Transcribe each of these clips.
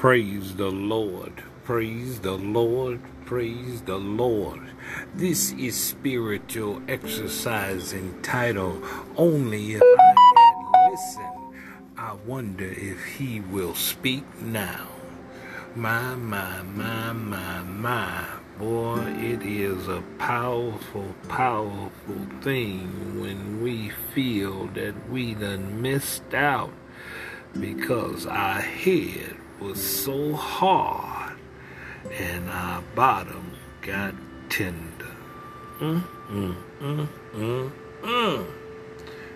Praise the Lord. Praise the Lord. Praise the Lord. This is spiritual exercise entitled Only If I Had Listened. I wonder if He will speak now. My, my, my, my, my. Boy, it is a powerful, powerful thing when we feel that we done missed out because our head was so hard and our bottom got tender. Mm, mm, mm, mm, mm.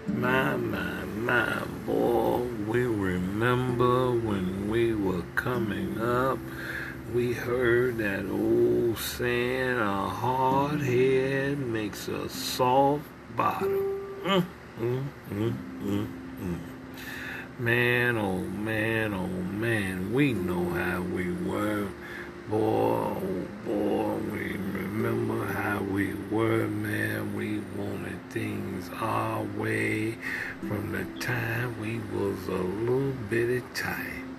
My, my, my, boy, we remember when we were coming up, we heard that old saying, a hard head makes a soft bottom. Mm, mm, mm, mm, mm. Man, oh man, oh man, we know how we were. Boy, oh boy, we remember how we were, man. We wanted things our way from the time we was a little bitty tight.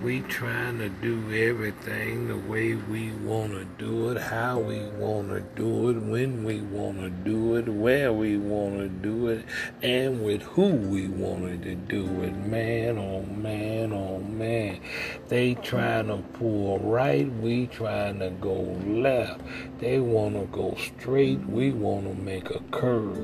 We trying to do everything the way we want to do it, how we want to do it, when we want to do it, where we want to do it, and with who we wanted to do it. Man, oh man, oh man. They trying to pull right, we trying to go left. They want to go straight, we want to make a curve.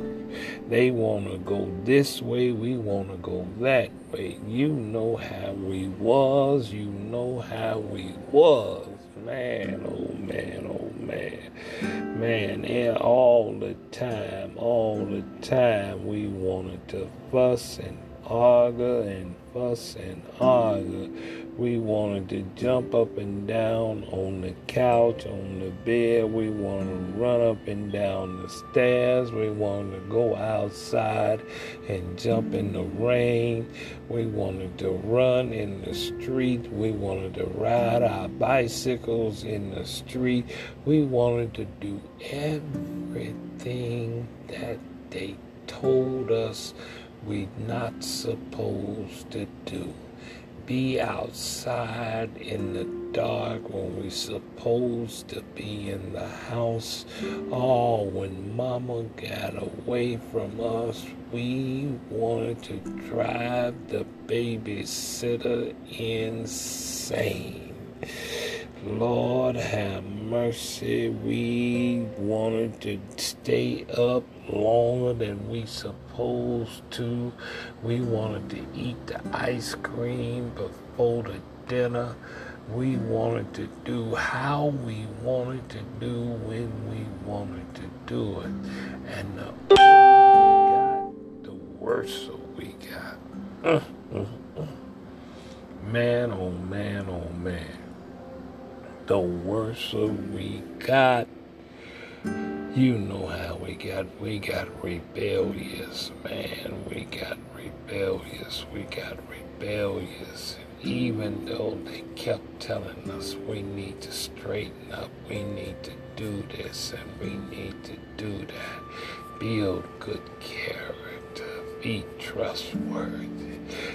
They want to go this way, we want to go that way. You know how we was, you know how we was. Man, oh man, oh man. Man, and all the time, all the time we wanted to fuss and argue and fuss and argue. We wanted to jump up and down on the couch, on the bed. We wanted to run up and down the stairs. We wanted to go outside and jump in the rain. We wanted to run in the street. We wanted to ride our bicycles in the street. We wanted to do everything that they told us we not supposed to do be outside in the dark when we supposed to be in the house. Oh, when mama got away from us, we wanted to drive the babysitter insane. Lord have mercy, we wanted to stay up longer than we supposed to. We wanted to eat the ice cream before the dinner. We wanted to do how we wanted to do when we wanted to do it. And the we got, the we got. Man, oh man, oh man the worse we got. You know how we got. We got rebellious, man. We got rebellious. We got rebellious. Even though they kept telling us we need to straighten up, we need to do this, and we need to do that. Build good character. Be trustworthy.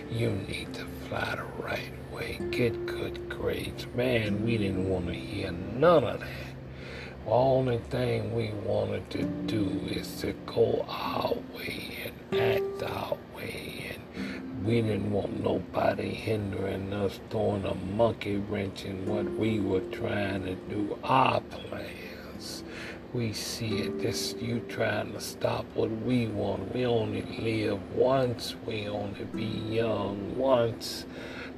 You need to fly the right way. Get good grades. Man, we didn't want to hear none of that. Only thing we wanted to do is to go our way and act our way. And we didn't want nobody hindering us, throwing a monkey wrench in what we were trying to do, our plans. We see it, this you trying to stop what we want. We only live once, we only be young once.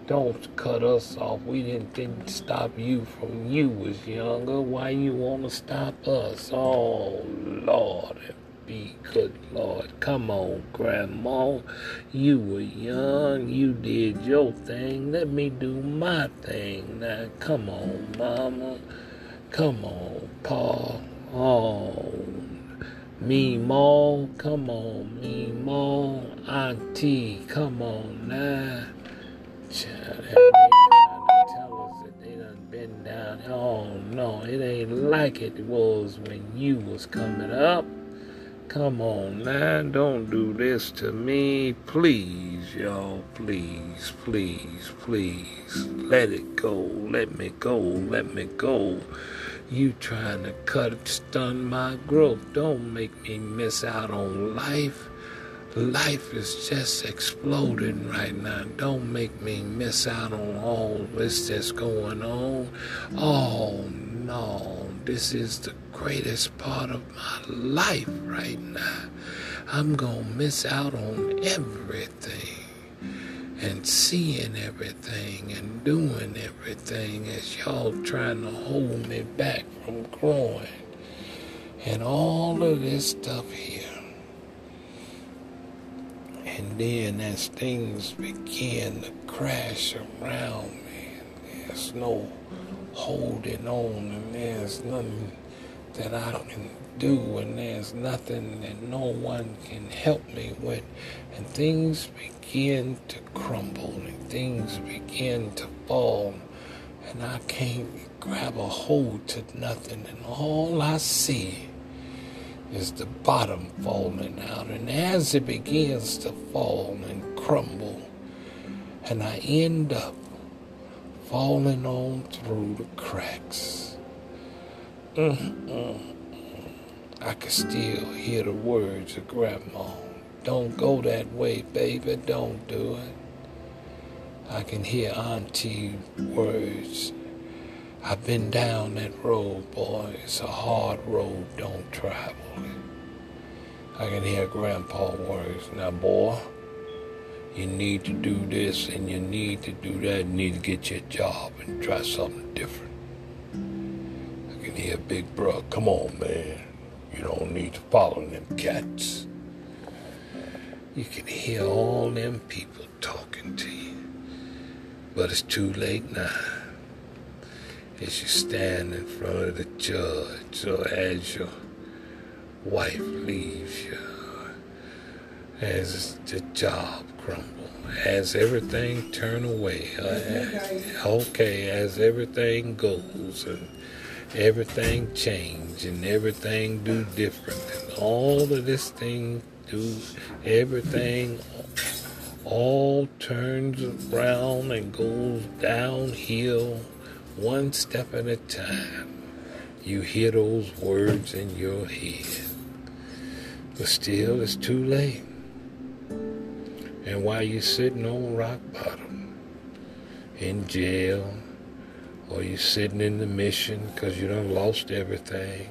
Don't cut us off. We didn't, didn't stop you from you was younger. Why you want to stop us? Oh, Lord. Be good, Lord. Come on, Grandma. You were young. You did your thing. Let me do my thing. Now, come on, Mama. Come on, Pa. Oh, me, Ma. Come on, me, Ma. Auntie, come on now. Child, tell us that they done been down. Oh no, it ain't like it was when you was coming up. Come on now, don't do this to me. Please, y'all, please, please, please. Let it go. Let me go. Let me go. You trying to cut, stun my growth. Don't make me miss out on life. Life is just exploding right now. Don't make me miss out on all this that's going on. Oh no, this is the greatest part of my life right now. I'm to miss out on everything and seeing everything and doing everything as y'all trying to hold me back from growing and all of this stuff here. And then as things begin to crash around me, there's no holding on and there's nothing that I can do, and there's nothing that no one can help me with. And things begin to crumble, and things begin to fall, and I can't grab a hold to nothing, and all I see is the bottom falling out. And as it begins to fall and crumble, and I end up falling on through the cracks Mm-mm. I can still hear the words of Grandma. Don't go that way, baby. Don't do it. I can hear Auntie words. I've been down that road, boy. It's a hard road. Don't travel it. I can hear Grandpa words. Now, boy, you need to do this and you need to do that. You need to get your job and try something different I can hear Big Bro, come on, man. You don't need to follow them cats. You can hear all them people talking to you. But it's too late now. As you stand in front of the judge or as your wife leaves you, as the job crumbles, as everything turn away, uh, okay, as everything goes and everything change and everything do different and all of this thing do everything all turns around and goes downhill one step at a time. You hear those words in your head. But still it's too late. And while you're sitting on rock bottom in jail or you sitting in the mission because you done lost everything,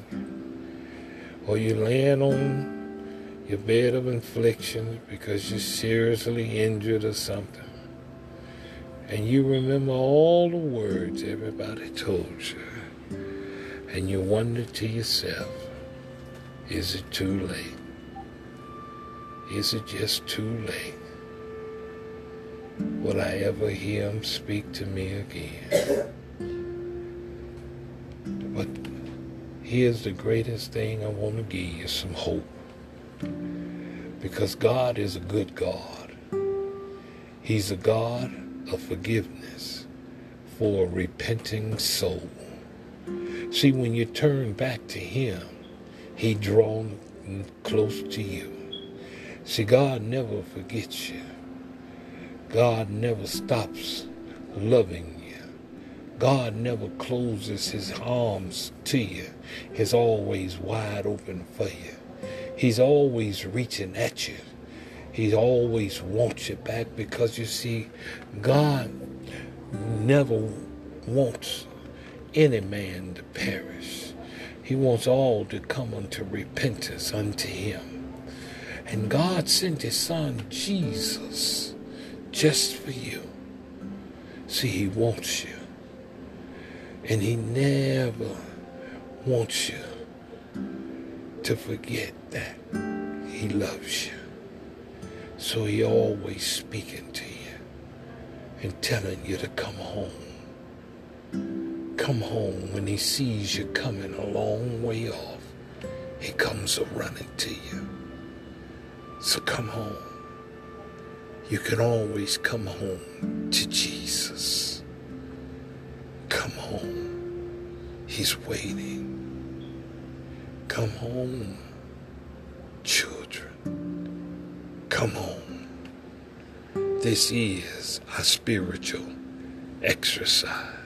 or you laying on your bed of affliction because you're seriously injured or something, and you remember all the words everybody told you, and you wonder to yourself, is it too late? Is it just too late? Will I ever hear him speak to me again? But here's the greatest thing I want to give you some hope. Because God is a good God. He's a God of forgiveness for a repenting soul. See, when you turn back to Him, He draws close to you. See, God never forgets you. God never stops loving you. God never closes his arms to you. He's always wide open for you. He's always reaching at you. He always wants you back because you see, God never wants any man to perish. He wants all to come unto repentance unto him. And God sent his son Jesus just for you. See, he wants you. And he never wants you to forget that he loves you. So he always speaking to you and telling you to come home. Come home when he sees you coming a long way off. He comes a running to you. So come home. You can always come home to Jesus. Come home. He's waiting. Come home. Come on. This is a spiritual exercise.